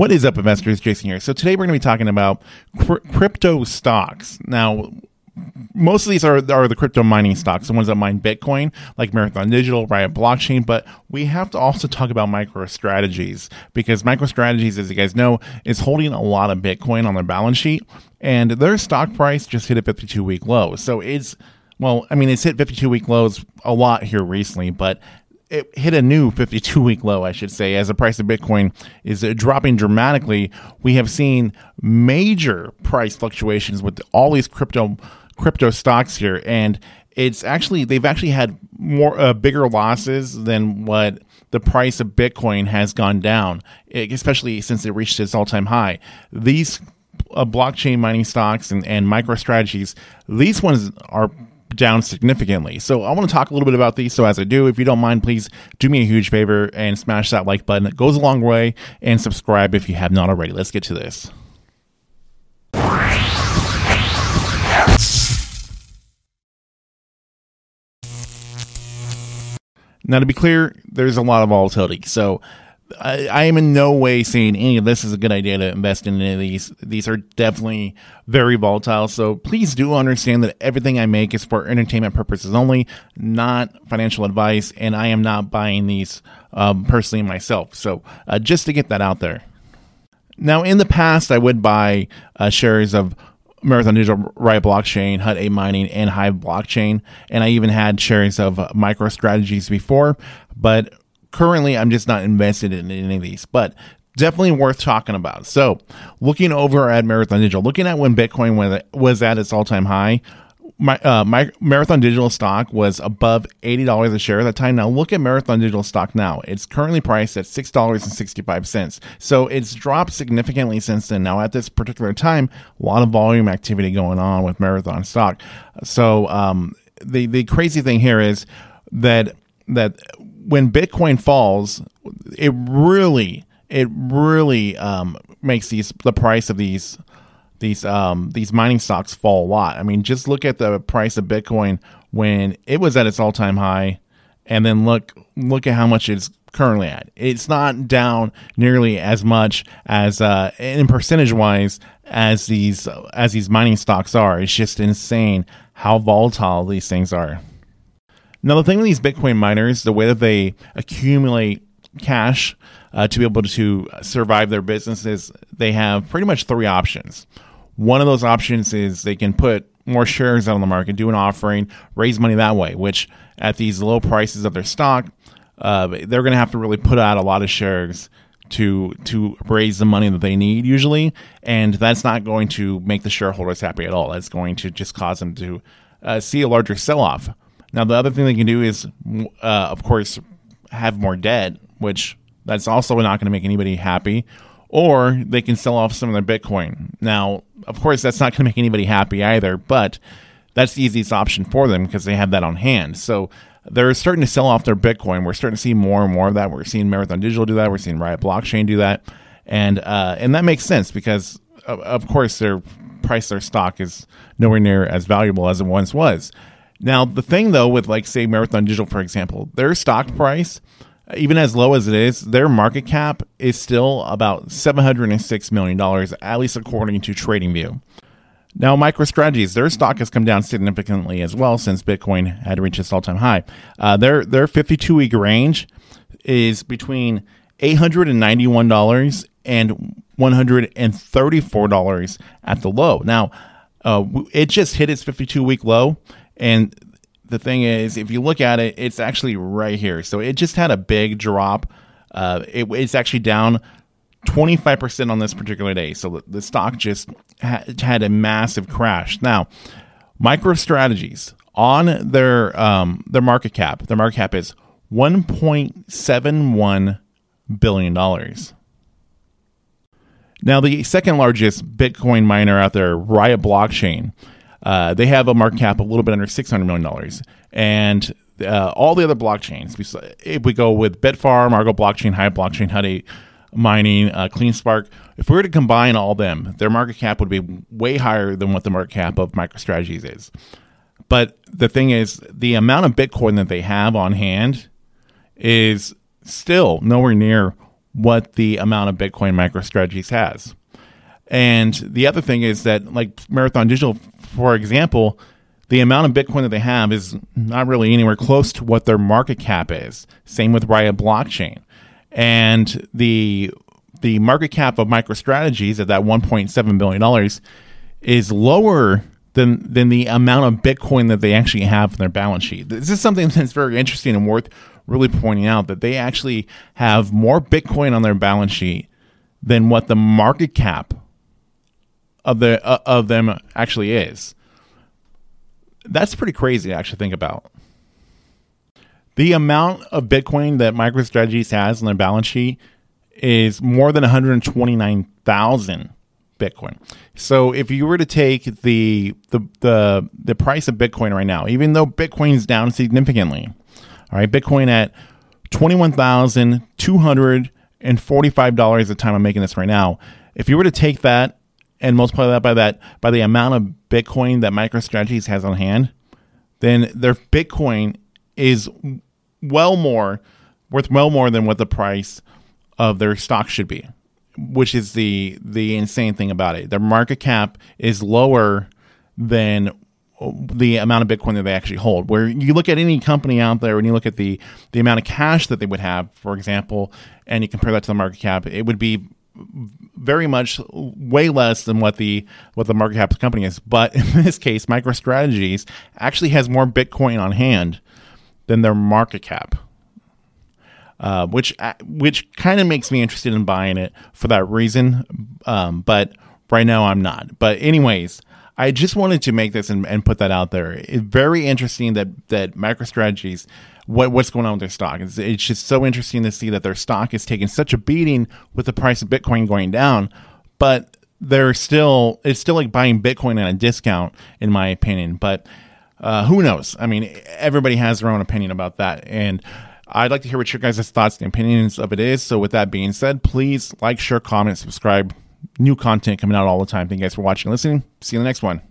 What is up, investors? Jason here. So today we're going to be talking about cr- crypto stocks. Now, most of these are, are the crypto mining stocks, the ones that mine Bitcoin, like Marathon Digital, Riot Blockchain. But we have to also talk about MicroStrategies because MicroStrategies, as you guys know, is holding a lot of Bitcoin on their balance sheet, and their stock price just hit a 52 week low. So it's well, I mean, it's hit 52 week lows a lot here recently, but it hit a new 52 week low, I should say, as the price of Bitcoin is uh, dropping dramatically. We have seen major price fluctuations with all these crypto crypto stocks here, and it's actually they've actually had more uh, bigger losses than what the price of Bitcoin has gone down, especially since it reached its all time high. These uh, blockchain mining stocks and, and MicroStrategies, these ones are down significantly. So I want to talk a little bit about these. So as I do, if you don't mind, please do me a huge favor and smash that like button. It goes a long way and subscribe if you have not already. Let's get to this. Now, to be clear, there's a lot of volatility. So I, I, am in no way saying any of this is a good idea to invest in any of these. These are definitely very volatile. So please do understand that everything I make is for entertainment purposes only, not financial advice. And I am not buying these um, personally myself. So uh, just to get that out there. Now, in the past, I would buy uh, shares of Marathon Digital, Riot Blockchain, Hut 8 Mining, and Hive Blockchain. And I even had shares of MicroStrategies before. But currently I'm just not invested in any of these, but definitely worth talking about. So, looking over at Marathon Digital, looking at when Bitcoin was at its all time high, my, uh, my Marathon Digital stock was above eighty dollars a share at that time. Now look at Marathon Digital stock now; it's currently priced at six dollars and sixty five cents. So it's dropped significantly since then. Now at this particular time, a lot of volume activity going on with Marathon stock. So um, the the crazy thing here is that that when Bitcoin falls, it really it really um, makes these the price of these these um, these mining stocks fall a lot. I mean, just look at the price of Bitcoin when it was at its all time high, and then look look at how much it's currently at. It's not down nearly as much as uh, in percentage wise as these as these mining stocks are. It's just insane how volatile these things are. Now, the thing with these Bitcoin miners, the way that they accumulate cash uh, to be able to survive their businesses, they have pretty much three options. One of those options is they can put more shares out on the market, do an offering, raise money that way, which at these low prices of their stock, uh, they're going to have to really put out a lot of shares to to raise the money that they need usually, and that's not going to make the shareholders happy at all. That's going to just cause them to uh, see a larger sell off. Now, the other thing they can do is, uh, of course, have more debt, which that's also not going to make anybody happy. Or they can sell off some of their Bitcoin. Now, of course, that's not going to make anybody happy either, but that's the easiest option for them because they have that on hand. So they're starting to sell off their Bitcoin. We're starting to see more and more of that. We're seeing Marathon Digital do that. We're seeing Riot Blockchain do that, and uh, and that makes sense because of, of course their price, their stock is nowhere near as valuable as it once was. Now, the thing though, with like say Marathon Digital, for example, their stock price, even as low as it is, their market cap is still about $706 million, at least according to TradingView. Now, MicroStrategies, their stock has come down significantly as well since Bitcoin had reached its all-time high. Uh, their their 52-week range is between $891 and $134 at the low. Now, uh, it just hit its 52-week low, and the thing is, if you look at it, it's actually right here. So it just had a big drop. Uh, it, it's actually down 25% on this particular day. So the, the stock just ha- had a massive crash. Now, MicroStrategies on their um, their market cap, their market cap is 1.71 billion dollars. Now, the second largest Bitcoin miner out there, Riot Blockchain, uh, they have a market cap a little bit under $600 million. And uh, all the other blockchains, if we go with Bitfarm, Argo Blockchain, Hive Blockchain, Hut Mining, uh, CleanSpark, if we were to combine all them, their market cap would be way higher than what the market cap of MicroStrategies is. But the thing is, the amount of Bitcoin that they have on hand is still nowhere near what the amount of Bitcoin MicroStrategies has. And the other thing is that, like Marathon Digital, for example, the amount of Bitcoin that they have is not really anywhere close to what their market cap is. Same with Riot Blockchain. And the the market cap of MicroStrategies at that 1.7 billion dollars is lower than than the amount of Bitcoin that they actually have in their balance sheet. This is something that's very interesting and worth really pointing out that they actually have more Bitcoin on their balance sheet than what the market cap of the uh, of them actually is. That's pretty crazy to actually think about. The amount of Bitcoin that MicroStrategies has on their balance sheet is more than 129,000 Bitcoin. So if you were to take the, the the the price of Bitcoin right now, even though Bitcoin is down significantly, all right, Bitcoin at twenty one thousand two hundred and forty five dollars at the time I'm making this right now. If you were to take that and multiply that by that by the amount of Bitcoin that MicroStrategies has on hand, then their Bitcoin is well more worth well more than what the price of their stock should be, which is the the insane thing about it. Their market cap is lower than the amount of Bitcoin that they actually hold. Where you look at any company out there and you look at the the amount of cash that they would have, for example, and you compare that to the market cap, it would be very much way less than what the what the market cap the company is. But in this case, MicroStrategies actually has more Bitcoin on hand than their market cap, uh, which uh, which kind of makes me interested in buying it for that reason. Um, but right now, I'm not. But anyways. I just wanted to make this and, and put that out there. It's very interesting that that MicroStrategies what what's going on with their stock. It's, it's just so interesting to see that their stock is taking such a beating with the price of Bitcoin going down, but they're still it's still like buying Bitcoin at a discount, in my opinion. But uh, who knows? I mean, everybody has their own opinion about that, and I'd like to hear what your guys' thoughts and opinions of it is. So, with that being said, please like, share, comment, subscribe. New content coming out all the time. Thank you guys for watching and listening. See you in the next one.